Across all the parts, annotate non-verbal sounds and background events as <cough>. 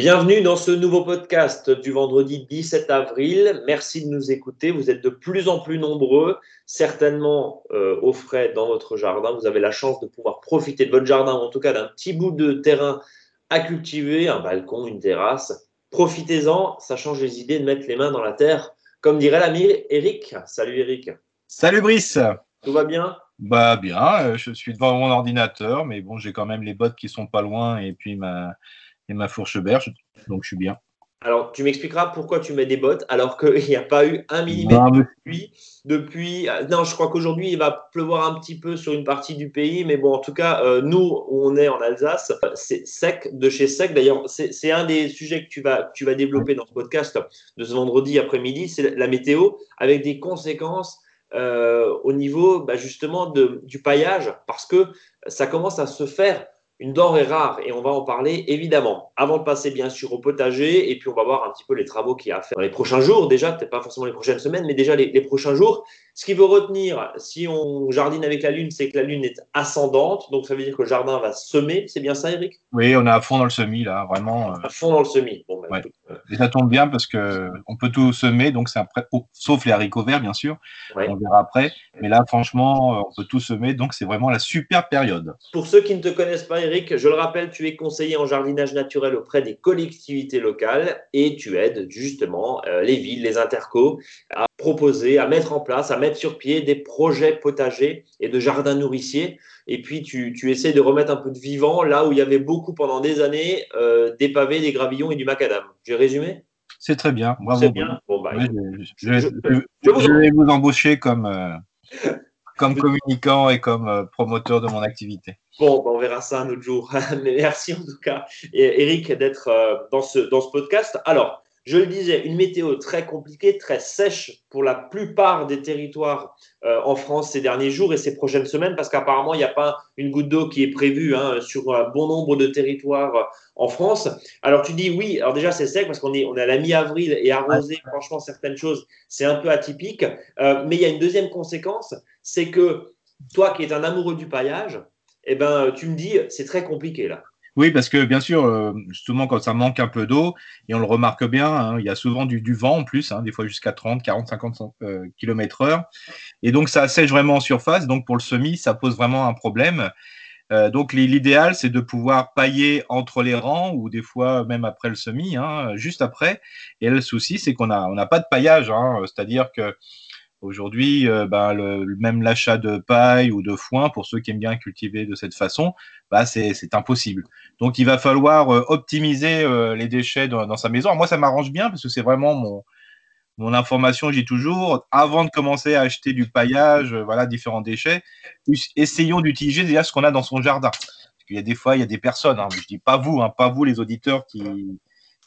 Bienvenue dans ce nouveau podcast du vendredi 17 avril. Merci de nous écouter. Vous êtes de plus en plus nombreux, certainement euh, au frais dans votre jardin. Vous avez la chance de pouvoir profiter de votre jardin, ou en tout cas d'un petit bout de terrain à cultiver, un balcon, une terrasse. Profitez-en, ça change les idées de mettre les mains dans la terre. Comme dirait l'ami Eric. Salut Eric. Salut Brice. Tout va bien? Bah bien, euh, je suis devant mon ordinateur, mais bon, j'ai quand même les bottes qui sont pas loin et puis ma et ma fourche berge, donc je suis bien. Alors, tu m'expliqueras pourquoi tu mets des bottes alors qu'il n'y a pas eu un millimètre depuis, depuis. Euh, non, je crois qu'aujourd'hui, il va pleuvoir un petit peu sur une partie du pays, mais bon, en tout cas, euh, nous, où on est en Alsace, c'est sec de chez sec. D'ailleurs, c'est un des sujets que tu vas, tu vas développer dans ce podcast de ce vendredi après-midi, c'est la météo, avec des conséquences euh, au niveau bah, justement de, du paillage, parce que ça commence à se faire une denrée rare et on va en parler évidemment. Avant de passer bien sûr au potager et puis on va voir un petit peu les travaux qu'il y a à faire dans les prochains jours déjà, peut-être pas forcément les prochaines semaines, mais déjà les, prochains jours. Ce qu'il faut retenir si on jardine avec la lune, c'est que la lune est ascendante, donc ça veut dire que le jardin va semer. C'est bien ça, Eric? Oui, on est à fond dans le semis là, vraiment. Euh. À fond dans le semis. Bon, ben, euh. Et ça tombe bien parce que on peut tout semer, donc c'est après, oh, sauf les haricots verts bien sûr. On verra après. Mais là, franchement, euh, on peut tout semer, donc c'est vraiment la super période. Pour ceux qui ne te connaissent pas, Eric, je le rappelle, tu es conseiller en jardinage naturel auprès des collectivités locales et tu aides justement les villes, les intercos à proposer, à mettre en place, à mettre sur pied des projets potagers et de jardins nourriciers. Et puis, tu, tu essaies de remettre un peu de vivant là où il y avait beaucoup pendant des années euh, des pavés, des gravillons et du macadam. J'ai résumé? C'est très bien. Bravo. Bah, je, vais vous embaucher comme, euh, <laughs> comme communicant et comme euh, promoteur de mon activité. Bon, bah, on verra ça un autre jour. Mais <laughs> merci en tout cas, Eric, d'être dans, ce, dans ce podcast. Alors, je le disais, une météo très compliquée, très sèche pour la plupart des territoires euh, en France ces derniers jours et ces prochaines semaines, parce qu'apparemment, il n'y a pas une goutte d'eau qui est prévue hein, sur un bon nombre de territoires euh, en France. Alors tu dis oui, alors déjà c'est sec parce qu'on est, on est à la mi-avril et arroser, franchement, certaines choses, c'est un peu atypique. Euh, mais il y a une deuxième conséquence, c'est que toi qui es un amoureux du paillage, eh ben, tu me dis, c'est très compliqué là. Oui, parce que bien sûr, euh, justement, quand ça manque un peu d'eau, et on le remarque bien, hein, il y a souvent du, vent en plus, hein, des fois jusqu'à 30, 40, 50 km heure. Et donc, ça sèche vraiment en surface. Donc, pour le semis, ça pose vraiment un problème. Euh, donc, l'idéal, c'est de pouvoir pailler entre les rangs ou des fois même après le semis, hein, juste après. Et le souci, c'est qu'on n'a on a pas de paillage. C'est-à-dire que Aujourd'hui, euh, bah, le, même l'achat de paille ou de foin, pour ceux qui aiment bien cultiver de cette façon, bah, c'est impossible. Donc, il va falloir euh, optimiser euh, les déchets dans, sa maison. moi, ça m'arrange bien parce que c'est vraiment mon, mon information, j'ai toujours, avant de commencer à acheter du paillage, voilà, différents déchets, essayons d'utiliser déjà ce qu'on a dans son jardin. Parce qu'il y a des fois, il y a des personnes, hein, je dis pas vous, hein, pas vous les auditeurs qui,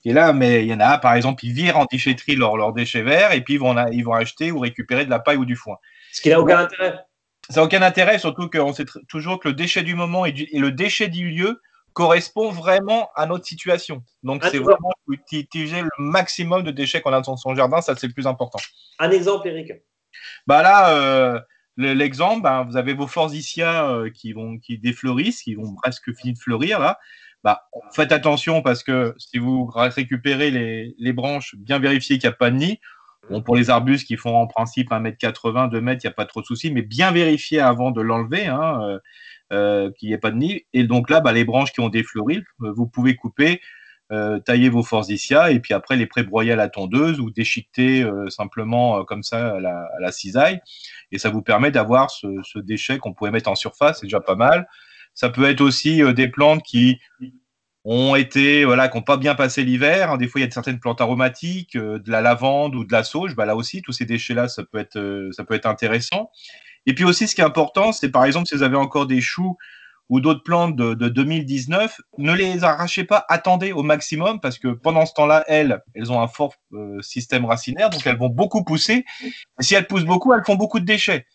qui est là, mais il y en a, par exemple, ils virent en déchetterie leurs déchets verts et puis ils vont, ils vont acheter ou récupérer de la paille ou du foin. Ce qui n'a aucun intérêt. Ça n'a aucun intérêt, surtout qu'on sait toujours que le déchet du moment et, le déchet du lieu correspond vraiment à notre situation. Donc, c'est vraiment utiliser le maximum de déchets qu'on a dans son jardin, ça c'est le plus important. Un exemple, Eric bah Là, euh, l'exemple, bah, vous avez vos forsythias euh, qui, vont, qui défleurissent, qui vont presque finir de fleurir là bah, faites attention parce que si vous récupérez les, les branches, bien vérifier qu'il n'y a pas de nid. Bon, pour les arbustes qui font en principe 1m80, 2 m, il n'y a pas trop de soucis, mais bien vérifier avant de l'enlever hein, euh, euh, qu'il n'y ait pas de nid. Et donc là, bah, les branches qui ont défleuri, euh, vous pouvez couper, euh, tailler vos forsythias et puis après les prébroyer à la tondeuse ou déchiqueter euh, simplement comme ça à la, à la, cisaille. Et ça vous permet d'avoir ce, ce déchet qu'on pouvait mettre en surface, c'est déjà pas mal. Ça peut être aussi euh, des plantes qui ont été, voilà, qui n'ont pas bien passé l'hiver. Hein, des fois, il y a certaines plantes aromatiques, euh, de la lavande ou de la sauge. Bah, là aussi, tous ces déchets-là, ça peut être, euh, ça peut être intéressant. Et puis aussi, ce qui est important, c'est par exemple si vous avez encore des choux ou d'autres plantes de, 2019, ne les arrachez pas, attendez au maximum parce que pendant ce temps-là, elles, elles ont un fort euh, système racinaire, donc elles vont beaucoup pousser. Si elles poussent beaucoup, elles font beaucoup de déchets.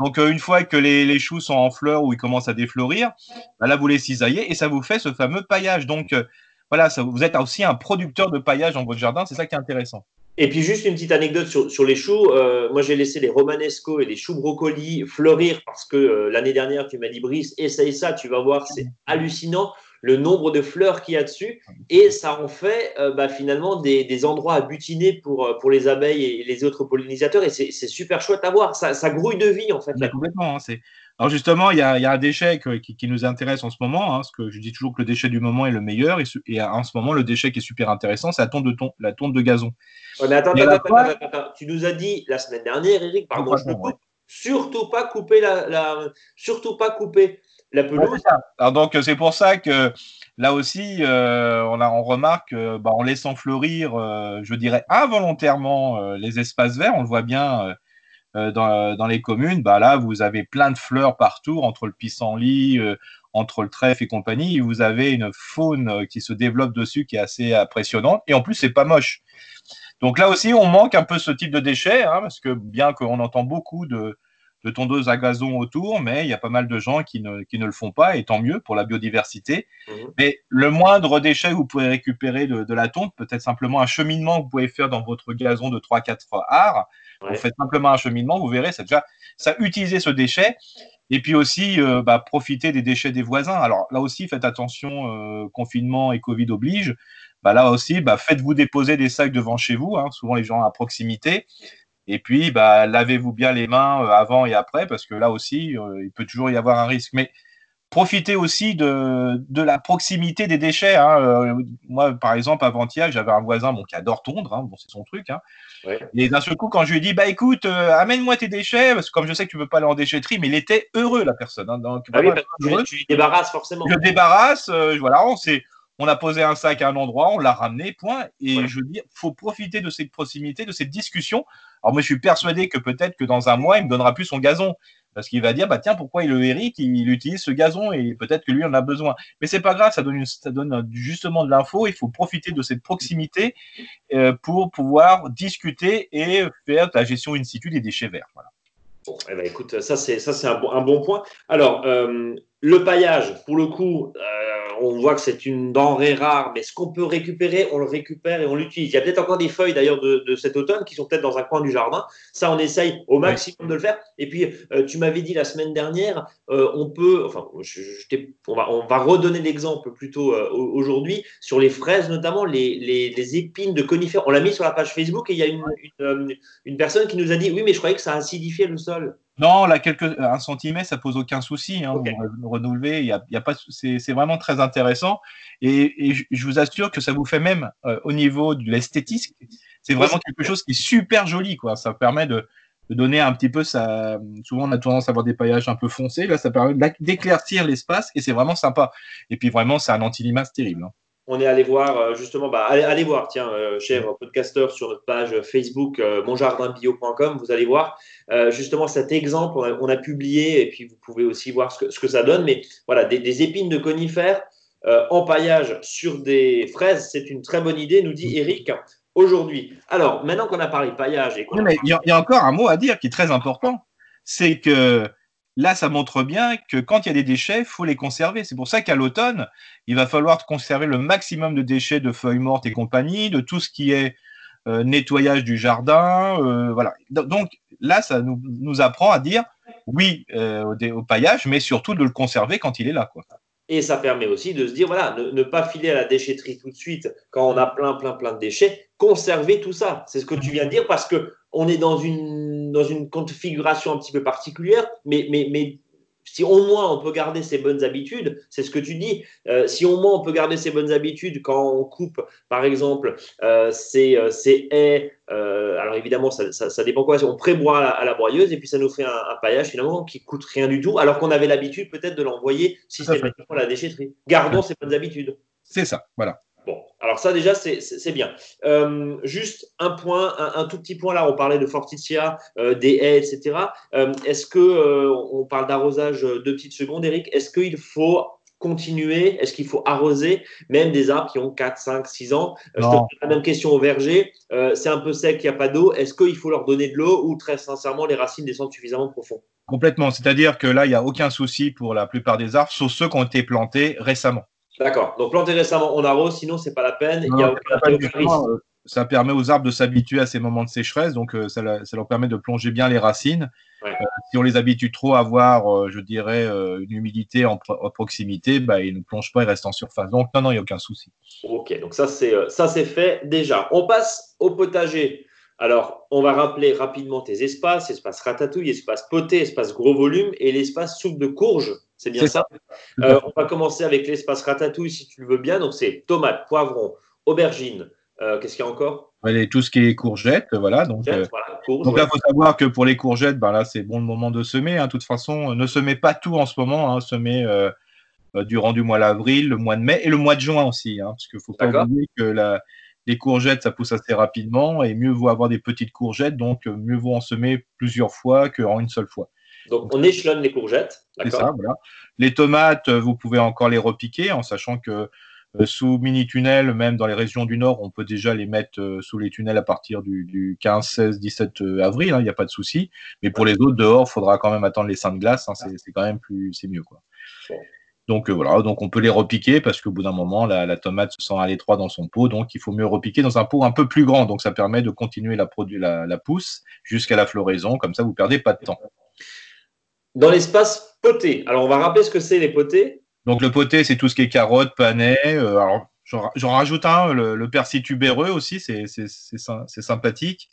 Donc euh, une fois que les, choux sont en fleurs ou ils commencent à défleurir, bah là vous les cisaillez et ça vous fait ce fameux paillage. Donc euh, voilà, vous êtes aussi un producteur de paillage dans votre jardin, c'est ça qui est intéressant. Et puis juste une petite anecdote sur, les choux. Euh, moi, j'ai laissé les romanesco et les choux brocolis fleurir parce que euh, l'année dernière, tu m'as dit, Brice, essaye ça, tu vas voir, c'est hallucinant. le nombre de fleurs qu'il y a dessus, et ça en fait euh, bah, finalement des, endroits à butiner pour, pour les abeilles et les autres pollinisateurs, et c'est super chouette à voir. Ça, ça grouille de vie en fait. complètement. Hein, alors justement, il y, a, un déchet qui, nous intéresse en ce moment, hein, parce que je dis toujours que le déchet du moment est le meilleur, et, en ce moment, le déchet qui est super intéressant, c'est la tonte de, la tonte de gazon. attends, attends, attends, tu nous as dit la semaine dernière, Eric, pardon, je surtout pas couper la, surtout pas couper la pelouse. Alors donc c'est pour ça que là aussi, euh, on, a, on remarque bah, en laissant fleurir, euh, je dirais involontairement euh, les espaces verts, on le voit bien euh, dans, les communes, bah là, vous avez plein de fleurs partout, entre le pissenlit, euh, entre le trèfle et compagnie. vous avez une faune euh, qui se développe dessus qui est assez impressionnante. Et en plus, c'est pas moche. Donc là aussi, on manque un peu ce type de déchets, hein, parce que bien qu'on entend beaucoup de, de tondeuses à gazon autour, mais il y a pas mal de gens qui ne, qui ne le font pas, et tant mieux pour la biodiversité. Mmh. Mais le moindre déchet que vous pouvez récupérer de, de la tonte, peut-être simplement un cheminement que vous pouvez faire dans votre gazon de 3-4 arts, vous faites simplement un cheminement, vous verrez, ça déjà, ça utiliser ce déchet. Et puis aussi, euh, bah, profiter des déchets des voisins. Alors là aussi, faites attention, euh, confinement et Covid oblige. Bah, là aussi, bah, faites-vous déposer des sacs devant chez vous, hein, souvent les gens à proximité. Et puis, bah, lavez-vous bien les mains euh, avant et après, parce que là aussi, il peut toujours y avoir un risque. Mais profiter aussi de, de la proximité des déchets. Hein. Euh, moi, par exemple, avant-hier, j'avais un voisin bon, qui adore tondre, hein. bon, c'est son truc. Hein. Et d'un seul coup, quand je lui ai dit, bah écoute, euh, amène-moi tes déchets, parce que comme je sais que tu ne peux pas aller en déchetterie, mais il était heureux, la personne. Donc, ah oui, tu, débarrasses forcément. Je débarrasse, euh, voilà, on s'est on a posé un sac à un endroit, on l'a ramené, point. Et je veux dire, faut profiter de cette proximité, de cette discussion. Alors moi, je suis persuadé que peut-être que dans un mois, il me donnera plus son gazon parce qu'il va dire bah tiens pourquoi le Eric il utilise ce gazon et peut-être que lui en a besoin mais c'est pas grave ça donne ça donne justement de l'info il faut profiter de cette proximité euh, pour pouvoir discuter et faire la gestion in situ des déchets verts. Bon, eh ben, écoute, ça c'est ça c'est un, un, bon point. Alors euh, le paillage, pour le coup, euh, on voit que c'est une denrée rare, mais ce qu'on peut récupérer, on le récupère et on l'utilise. Il y a peut-être encore des feuilles d'ailleurs de, cet automne qui sont peut-être dans un coin du jardin. Ça, on essaye au maximum de le faire. Et puis, euh, tu m'avais dit la semaine dernière, euh, on peut, enfin, je, on, va, on va redonner l'exemple plutôt aujourd'hui sur les fraises, notamment les, les, épines de conifères. On l'a mis sur la page Facebook et il y a une, une, une personne qui nous a dit oui, mais je croyais que ça acidifiait le sol. Non, là, quelques, un centimètre, ça pose aucun souci. Hein, renouveler, il y a, y a, pas, c'est vraiment très intéressant. Et, et, je vous assure que ça vous fait même euh, au niveau de l'esthétisme, c'est vraiment quelque chose qui est super joli. Quoi. Ça permet de, de, donner un petit peu ça. Souvent, on a tendance à avoir des paillages un peu foncés. Là, ça permet d'éclaircir l'espace et c'est vraiment sympa. Et puis, vraiment, c'est un anti-limace terrible. Hein on est allé voir euh, justement, bah, allez, voir, tiens, euh, cher podcasteur, sur notre page Facebook euh, monjardinbio.com, vous allez voir justement cet exemple. On a, publié et puis vous pouvez aussi voir ce que, ça donne. Mais voilà, des, épines de conifères en paillage sur des fraises, c'est une très bonne idée, nous dit Eric. Aujourd'hui. Alors, maintenant qu'on a parlé paillage et il y, a encore un mot à dire qui est très important, c'est que Là, ça montre bien que quand il y a des déchets, il faut les conserver. C'est pour ça qu'à l'automne, il va falloir conserver le maximum de déchets de feuilles mortes et compagnie, de tout ce qui est euh, nettoyage du jardin. Euh, voilà. Donc là, ça nous, apprend à dire oui euh, au, paillage, mais surtout de le conserver quand il est là. Et ça permet aussi de se dire, voilà, ne, pas filer à la déchetterie tout de suite quand on a plein, plein, plein de déchets. Conserver tout ça. C'est ce que tu viens de dire parce que on est dans une, dans une configuration un petit peu particulière, mais, mais, mais si au moins on peut garder ses bonnes habitudes, c'est ce que tu dis, euh, si au moins on peut garder ses bonnes habitudes quand on coupe, par exemple, euh, ces, euh, haies, alors évidemment, ça, ça, dépend quoi, on préboit à la, broyeuse et puis ça nous fait un, paillage finalement qui coûte rien du tout, alors qu'on avait l'habitude peut-être de l'envoyer systématiquement à la déchetterie. Gardons ses bonnes habitudes. C'est ça, voilà. Bon, alors ça déjà, c'est bien. Euh, juste un point, un, tout petit point là, on parlait de Fortitia, euh, des haies, etc. Euh, est-ce que, on parle d'arrosage deux petites secondes, Eric, est-ce qu'il faut continuer Est-ce qu'il faut arroser même des arbres qui ont 4, 5, 6 ans? Je te pose la même question au verger. c'est un peu sec, il n'y a pas d'eau. Est-ce qu'il faut leur donner de l'eau ou très sincèrement, les racines descendent suffisamment profond? Complètement. C'est-à-dire que là, il n'y a aucun souci pour la plupart des arbres, sauf ceux qui ont été plantés récemment. D'accord. Donc planter récemment, on arrose, sinon c'est pas la peine. il y a aucun, risque. ça permet aux arbres de s'habituer à ces moments de sécheresse, donc ça, leur permet de plonger bien les racines. si on les habitue trop à avoir, je dirais, une humidité en, proximité, bah, ils ne plongent pas, ils restent en surface. Donc non, non, il n'y a aucun souci. Ok, donc ça c'est ça c'est fait déjà. On passe au potager. Alors, on va rappeler rapidement tes espaces, espace ratatouille, espace poté, espace gros volume et l'espace soupe de courge. C'est bien ça, euh, On va commencer avec l'espace ratatouille si tu le veux bien. Donc, c'est tomates, poivrons, aubergines. Euh, qu'est-ce qu'il y a encore? Tout ce qui est courgettes, voilà. Donc, euh, donc là, il faut savoir que pour les courgettes, ben là, c'est bon le moment de semer. Hein. De toute façon, ne semez pas tout en ce moment. Hein. Semez durant du mois d'avril, le mois de mai et le mois de juin aussi. Hein, parce qu'il ne faut pas oublier que la, les courgettes, ça pousse assez rapidement et mieux vaut avoir des petites courgettes, donc mieux vaut en semer plusieurs fois qu'en une seule fois. Donc, on échelonne les courgettes. C'est ça, voilà. Les tomates, euh, vous pouvez encore les repiquer en sachant que euh, sous mini tunnel, même dans les régions du Nord, on peut déjà les mettre sous les tunnels à partir du, 15, 16, 17 avril, il hein, n'y a pas de souci. Mais pour les autres, dehors, il faudra quand même attendre les seins de glace, hein, c'est quand même plus, c'est mieux. Quoi. Donc euh, voilà, donc on peut les repiquer parce qu'au bout d'un moment, la, tomate se sent à l'étroit dans son pot, donc il faut mieux repiquer dans un pot un peu plus grand. Donc ça permet de continuer la, la, la pousse jusqu'à la floraison, comme ça vous perdez pas de temps. Dans l'espace poté, alors on va rappeler ce que c'est les potés. Donc le poté, c'est tout ce qui est carottes, panais. Euh, alors j'en rajoute un, le, persil tubéreux aussi, c'est sympathique.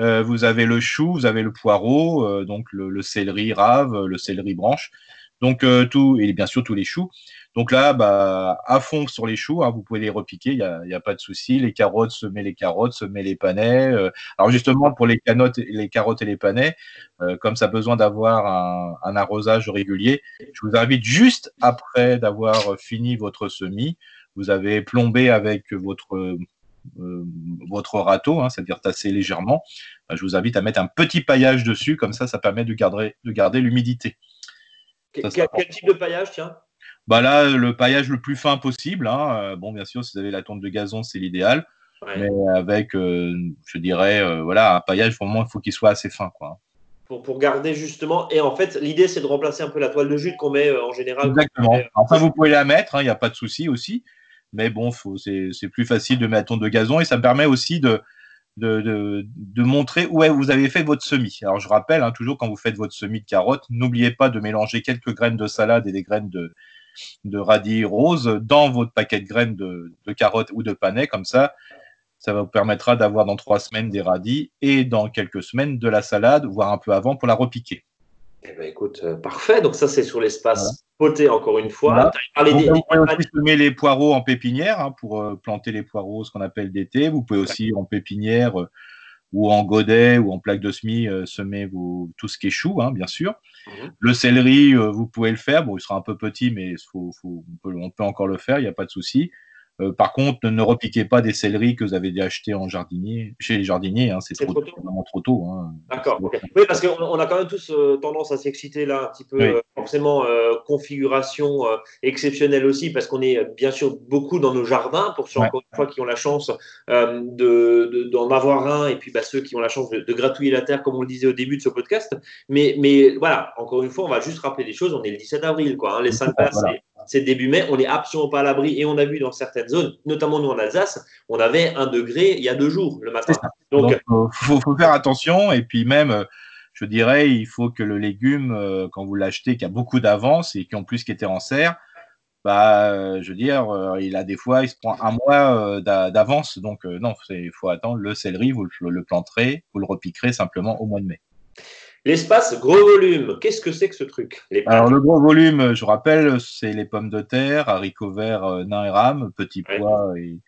Euh, vous avez le chou, vous avez le poireau, donc le, le, céleri rave, le céleri branche. Donc euh, tout et bien sûr tous les choux. Donc là, bah, à fond sur les choux, hein, vous pouvez les repiquer, il n'y a, pas de souci. Les carottes, semer les carottes, semer les panais. Euh. alors justement, pour les, canottes, les carottes et les panais, euh, comme ça a besoin d'avoir un, arrosage régulier, je vous invite juste après d'avoir fini votre semis, vous avez plombé avec votre, votre râteau, hein, c'est-à-dire tasser légèrement. Bah, je vous invite à mettre un petit paillage dessus, comme ça, ça permet de garder, de garder l'humidité. Quel, type de paillage, tiens? Bah là, le paillage le plus fin possible. Hein. Euh, bon, bien sûr, si vous avez la tonte de gazon, c'est l'idéal. Mais avec, euh, je dirais, euh, voilà, un paillage, vraiment, il faut qu'il soit assez fin. Quoi. Pour, pour, garder justement. Et en fait, l'idée, c'est de remplacer un peu la toile de jute qu'on met en général. Exactement. Enfin, vous pouvez la mettre, il hein, n'y a pas de souci aussi. Mais bon, c'est plus facile de mettre la tonte de gazon et ça permet aussi de, de, montrer où vous avez fait votre semis. Alors je rappelle, hein, toujours quand vous faites votre semis de carottes, n'oubliez pas de mélanger quelques graines de salade et des graines de, de radis rose dans votre paquet de graines de, de carottes ou de panais, comme ça, ça vous permettra d'avoir dans trois semaines des radis et dans quelques semaines de la salade, voire un peu avant pour la repiquer. Eh ben, écoute, euh, parfait. Donc ça, c'est sur l'espace poté, encore une fois. vous pouvez aussi semer les poireaux en pépinière hein, pour euh, planter les poireaux, ce qu'on appelle d'été. Vous pouvez aussi en pépinière euh, ou en godet ou en plaque de semis semer vos, tout ce qui est chou, hein, bien sûr. Mhm. Le céleri, vous pouvez le faire. Bon, il sera un peu petit, mais faut, on, peut, on, peut, encore le faire, il n'y a pas de souci. Euh, par contre, ne repiquez pas des céleris que vous avez déjà achetés en jardinier, chez les jardiniers. Hein, c'est trop, tôt. vraiment trop tôt. Hein. D'accord. Oui, parce qu'on a quand même tous euh, tendance à s'exciter là un petit peu. Euh, forcément, configuration exceptionnelle aussi, parce qu'on est bien sûr beaucoup dans nos jardins, pour ceux encore une fois qui ont la chance d'en de, d'en avoir un, et puis bah, ceux qui ont la chance de, gratouiller la terre, comme on le disait au début de ce podcast. Mais, mais voilà, encore une fois, on va juste rappeler des choses. On est le 17 avril, quoi. Hein, les 5 places, c'est début mai, on n'est absolument pas à l'abri et on a vu dans certaines zones, notamment nous en Alsace, on avait un degré il y a deux jours le matin. Donc, il euh, faut, faire attention et puis même, euh, je dirais, il faut que le légume, euh, quand vous l'achetez, qui a beaucoup d'avance et qui en plus qui était en serre, bah, je veux dire, il a des fois, il se prend un mois d'avance. Donc, non, il faut attendre le céleri, vous le planterez, vous le repiquerez simplement au mois de mai. L'espace gros volume, qu'est-ce que c'est que ce truc Alors le gros volume, je rappelle, c'est les pommes de terre, haricots verts, euh, nains et rames, petits pois et,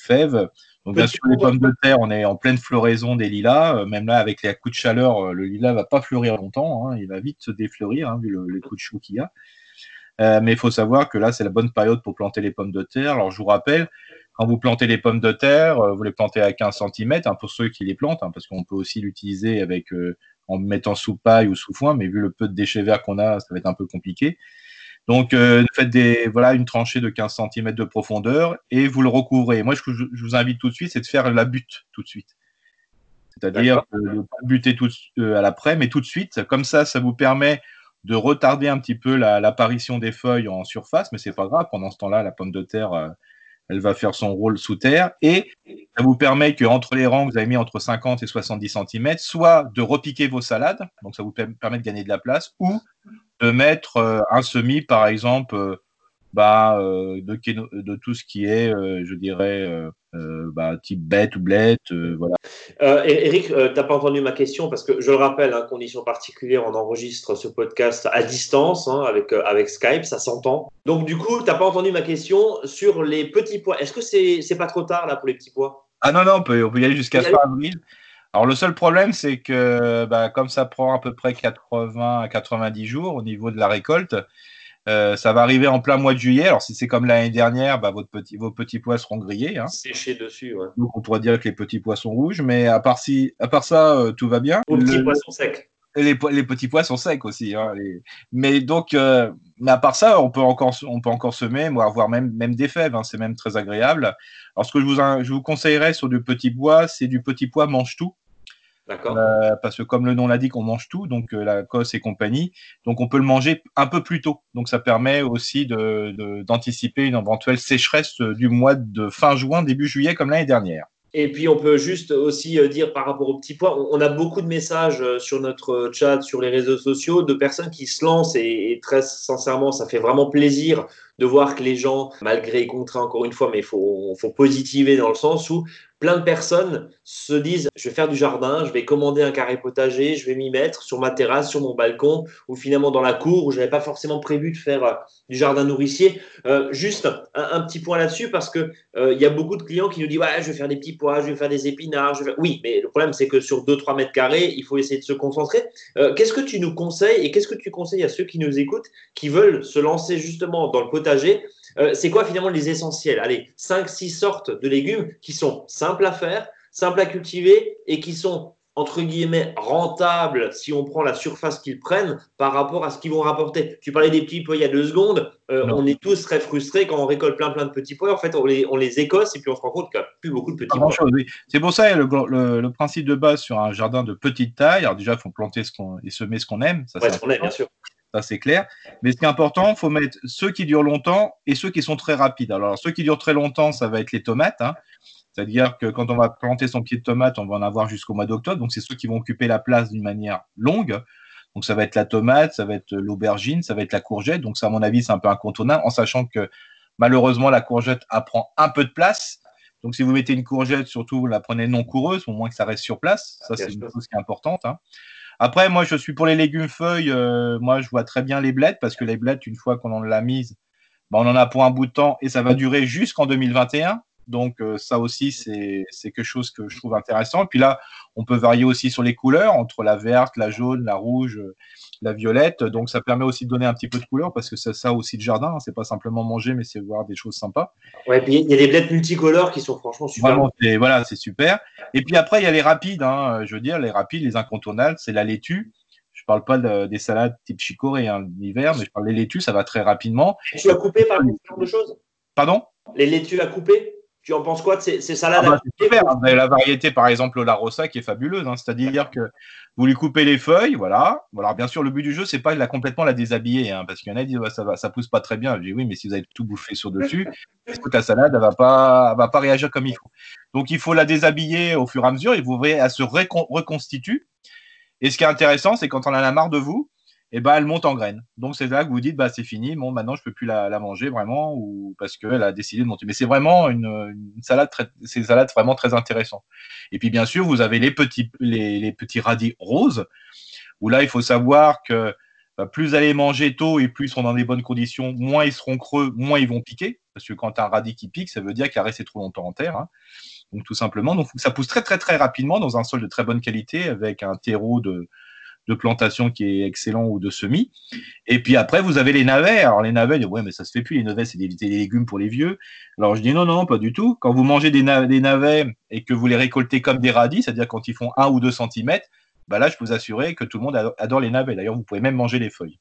fèves. Donc bien sûr, les pommes de terre, on est en pleine floraison des lilas. Euh, même là, avec les coups de chaleur, euh, le lilas va pas fleurir longtemps. Hein. il va vite se défleurir, hein, vu le, les coups de chou qu'il y a. mais il faut savoir que là, c'est la bonne période pour planter les pommes de terre. Alors je vous rappelle, quand vous plantez les pommes de terre, vous les plantez à 15 cm, hein, pour ceux qui les plantent, parce qu'on peut aussi l'utiliser avec en mettant sous paille ou sous foin, mais vu le peu de déchets verts qu'on a, ça va être un peu compliqué. Donc, euh, faites des, voilà, une tranchée de 15 cm de profondeur et vous le recouvrez. Moi, ce que je, vous invite tout de suite, c'est de faire la butte tout de suite. C'est-à-dire de buter tout, euh, à l'après, mais tout de suite. Comme ça, ça vous permet de retarder un petit peu l'apparition des feuilles en surface, mais c'est pas grave. Pendant ce temps-là, la pomme de terre, euh, elle va faire son rôle sous terre. Et ça vous permet qu'entre les rangs que vous avez mis entre 50 et 70 cm, soit de repiquer vos salades, donc ça vous permet de gagner de la place, ou de mettre euh, un semis, par exemple, euh, bah, euh, de, de, tout ce qui est, je dirais, bah, type bête ou blette. voilà. Eric, tu n'as pas entendu ma question parce que je le rappelle, hein, condition particulière, on enregistre ce podcast à distance hein, avec, avec Skype, ça s'entend. Donc, du coup, tu n'as pas entendu ma question sur les petits pois. Est-ce que c'est n'est pas trop tard là pour les petits pois? Ah non, non, on peut, on peut y aller jusqu'à fin avril. Alors le seul problème, c'est que bah, comme ça prend à peu près 80 à 90 jours au niveau de la récolte, euh, ça va arriver en plein mois de juillet. Alors si c'est comme l'année dernière, bah, votre petit, vos petits pois seront grillés. Hein. Séchés dessus. Ouais. Donc on pourrait dire que les petits pois sont rouges, mais à part, si, à part ça, euh, tout va bien. Les petits pois sont secs. Les, les, petits pois sont secs aussi. Hein, Mais donc, euh, mais à part ça, on peut encore, on peut encore semer, voire même, même des fèves. Hein, c'est même très agréable. Alors, ce que je vous, je vous conseillerais sur du petit pois, c'est du petit pois mange-tout. Euh, parce que comme le nom l'indique, on mange tout, donc euh, la cosse et compagnie. Donc on peut le manger un peu plus tôt. Donc ça permet aussi d'anticiper une éventuelle sécheresse du mois de fin juin, début juillet, comme l'année dernière. Et puis, on peut juste aussi euh, dire par rapport au petit pois, on a beaucoup de messages sur notre chat, sur les réseaux sociaux, de personnes qui se lancent et, très sincèrement, ça fait vraiment plaisir de voir que les gens, malgré les contraintes, encore une fois, mais il faut, positiver dans le sens où plein de personnes se disent je vais faire du jardin, je vais commander un carré potager, je vais m'y mettre sur ma terrasse, sur mon balcon, ou finalement dans la cour où je n'avais pas forcément prévu de faire euh, du jardin nourricier. Euh, juste un, petit point là-dessus parce que euh, il y a beaucoup de clients qui nous disent ouais, je vais faire des petits pois, je vais faire des épinards. Oui, mais le problème c'est que sur 2-3 mètres carrés, il faut essayer de se concentrer. qu'est-ce que tu nous conseilles et qu'est-ce que tu conseilles à ceux qui nous écoutent, qui veulent se lancer justement dans le potager euh, c'est quoi finalement les essentiels? Allez, 5-6 sortes de légumes qui sont simples à faire, simples à cultiver et qui sont entre guillemets rentables si on prend la surface qu'ils prennent par rapport à ce qu'ils vont rapporter. Tu parlais des petits pois il y a deux secondes. Euh, on est tous très frustrés quand on récolte plein plein de petits pois. En fait, on les, on les écosse et puis on se rend compte qu'il n'y a plus beaucoup de petits pois. C'est pour ça le, le, principe de base sur un jardin de petite taille. Alors déjà, il faut planter ce qu'on et semer ce qu'on aime. Ça, ouais, ce qu'on aime, bien sûr ça c'est clair. Mais ce qui est important, il faut mettre ceux qui durent longtemps et ceux qui sont très rapides. Alors, ceux qui durent très longtemps, ça va être les tomates. Hein. C'est-à-dire que quand on va planter son pied de tomate, on va en avoir jusqu'au mois d'octobre. Donc, c'est ceux qui vont occuper la place d'une manière longue. Donc, ça va être la tomate, ça va être l'aubergine, ça va être la courgette. Donc, ça, à mon avis, c'est un peu incontournable, en sachant que malheureusement, la courgette prend un peu de place. Donc, si vous mettez une courgette, surtout, vous la prenez non coureuse, au moins que ça reste sur place. Ça, c'est une chose qui est importante. Hein. Après, moi, je suis pour les légumes feuilles. Euh, moi, je vois très bien les blettes parce que les blettes, une fois qu'on en l'a mise, bah, on en a pour un bout de temps et ça va durer jusqu'en 2021. Donc, euh, ça aussi, c'est quelque chose que je trouve intéressant. Et puis là, on peut varier aussi sur les couleurs entre la verte, la jaune, la rouge la violette. Donc ça permet aussi de donner un petit peu de couleur parce que c'est ça aussi le jardin. Hein. C'est pas simplement manger, mais c'est voir des choses sympas. Ouais, puis il y a des blettes multicolores qui sont franchement super. voilà, c'est super. Et puis après, il y a les rapides. Hein. Je veux dire, les rapides, les incontournables, c'est la laitue. Je parle pas des salades type chicorée hein, l'hiver, mais je parle des laitues, ça va très rapidement. Tu as coupé par exemple, de choses? Pardon? Les laitues à couper? Tu en penses quoi de ces, salades ah bah, La variété, par exemple, la rossa qui est fabuleuse. Hein. C'est-à-dire que vous lui coupez les feuilles, voilà. Alors, bien sûr, le but du jeu, c'est pas de la, complètement la déshabiller. Hein, parce qu'il y en a qui disent ça, va, ça pousse pas très bien. Je dis oui, mais si vous avez tout bouffé sur dessus, <laughs> est-ce que ta salade, elle va pas, va pas réagir comme il faut. Donc, il faut la déshabiller au fur et à mesure et vous verrez, elle se reconstitue. Et ce qui est intéressant, c'est quand on en a marre de vous, et ben, elle monte en graines. Donc c'est là que vous dites bah c'est fini, bon maintenant je peux plus la, manger vraiment ou parce qu'elle a décidé de monter. Mais c'est vraiment une, salade c'est une salade vraiment très intéressante. Et puis bien sûr vous avez les petits les, petits radis roses où là il faut savoir que bah, plus allez manger tôt et plus ils sont dans des bonnes conditions, moins ils seront creux, moins ils vont piquer. Parce que quand un radis qui pique, ça veut dire qu'il a resté trop longtemps en terre. Hein. Donc tout simplement, donc ça pousse très très très rapidement dans un sol de très bonne qualité avec un terreau de de plantation qui est excellent ou de semis. Et puis après, vous avez les navets. Alors les navets, ouais, mais ça se fait plus. Les navets, c'est des, légumes pour les vieux. Alors je dis non, non, pas du tout. Quand vous mangez des, navets et que vous les récoltez comme des radis, c'est-à-dire quand ils font 1 ou 2 cm, bah là, je peux vous assurer que tout le monde adore les navets. D'ailleurs, vous pouvez même manger les feuilles.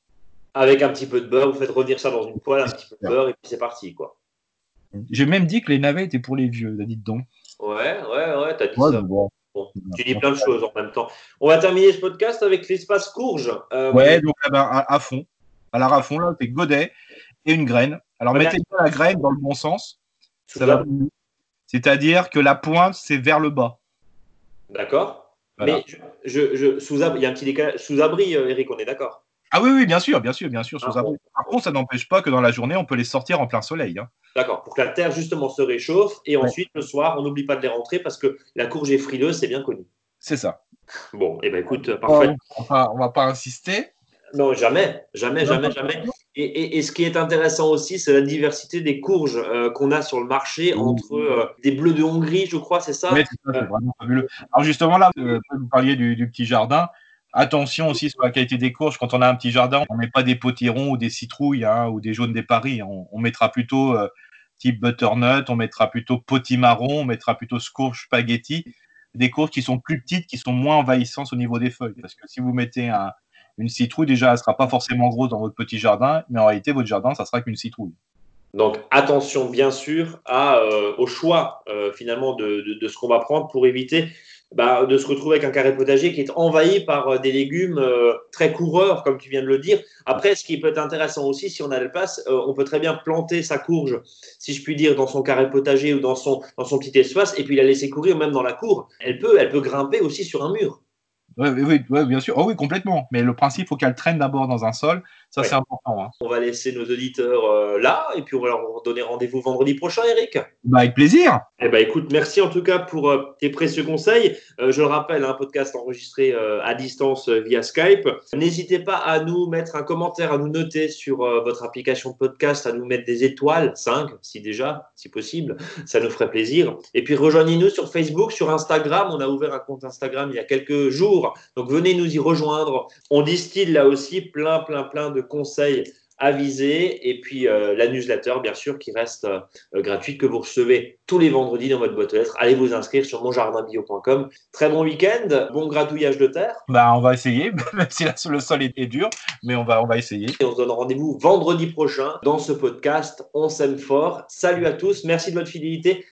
Avec un petit peu de beurre, vous faites revenir ça dans une poêle, un petit peu de beurre, et puis c'est parti, quoi. J'ai même dit que les navets étaient pour les vieux, dites donc. Ouais, ouais, ouais, t'as dit ça tu dis plein de choses en même temps. On va terminer ce podcast avec l'espace courge. Euh, ouais, donc eh ben, à, fond. Alors à fond, là, c'est godet et une graine. Alors mettez la graine dans le bon sens. C'est-à-dire que la pointe, c'est vers le bas. D'accord. Mais je, sous il y a un petit décalage. Sous abri, euh, Eric, on est d'accord? Ah oui, oui, bien sûr, bien sûr, bien sûr. Sous ah, abri. Par contre, ça n'empêche pas que dans la journée, on peut les sortir en plein soleil. Hein. D'accord, pour que la terre justement se réchauffe et ensuite le soir, on n'oublie pas de les rentrer parce que la courge est frileuse, c'est bien connu. C'est ça. Bon, et eh ben écoute, parfait. On va, va pas insister. Non, jamais, jamais, jamais, jamais. Et, ce qui est intéressant aussi, c'est la diversité des courges euh, qu'on a sur le marché entre euh, des bleus de Hongrie, je crois, c'est ça? Oui, c'est vraiment fabuleux. Alors justement, là, euh, vous parliez du, petit jardin. Attention aussi sur la qualité des courges. Quand on a un petit jardin, on ne met pas des potirons ou des citrouilles hein, ou des jaunes des paris. On, mettra plutôt type butternut, on mettra plutôt potimarron, on mettra plutôt courge spaghetti. Des courges qui sont plus petites, qui sont moins envahissantes au niveau des feuilles. Parce que si vous mettez un, une citrouille, déjà, elle ne sera pas forcément grosse dans votre petit jardin, mais en réalité, votre jardin, ça sera qu'une citrouille. Donc attention bien sûr euh, au choix euh, finalement de, ce qu'on va prendre pour éviter bah, de se retrouver avec un carré potager qui est envahi par euh, des légumes très coureurs, comme tu viens de le dire. Après, ce qui peut être intéressant aussi, si on a le place, on peut très bien planter sa courge, si je puis dire, dans son carré potager ou dans son, dans son petit espace, et puis la laisser courir même dans la cour. Elle peut, elle peut grimper aussi sur un mur. Oui, oui, bien sûr. Oh oui, complètement. Mais le principe, il faut qu'elle traîne d'abord dans un sol. Ça, c'est important. Hein. On va laisser nos auditeurs euh, là et puis on va leur donner rendez-vous vendredi prochain, Eric. Bah, avec plaisir. Eh ben, écoute, merci en tout cas pour euh, tes précieux conseils. Euh, je le rappelle, un podcast enregistré à distance via Skype. N'hésitez pas à nous mettre un commentaire, à nous noter sur votre application de podcast, à nous mettre des étoiles, 5 si déjà, si possible. Ça nous ferait plaisir. Et puis rejoignez-nous sur Facebook, sur Instagram. On a ouvert un compte Instagram il y a quelques jours. Donc venez nous y rejoindre. On distille là aussi plein, plein, plein de conseils avisés et puis euh, la newsletter bien sûr qui reste euh, gratuite que vous recevez tous les vendredis dans votre boîte aux lettres. Allez vous inscrire sur monjardinbio.com. Très bon week-end, bon gratouillage de terre. Bah on va essayer, <laughs> même si le sol est, dur, mais on va on va essayer. Et on se donne rendez-vous vendredi prochain dans ce podcast. On s'aime fort. Salut à tous, merci de votre fidélité.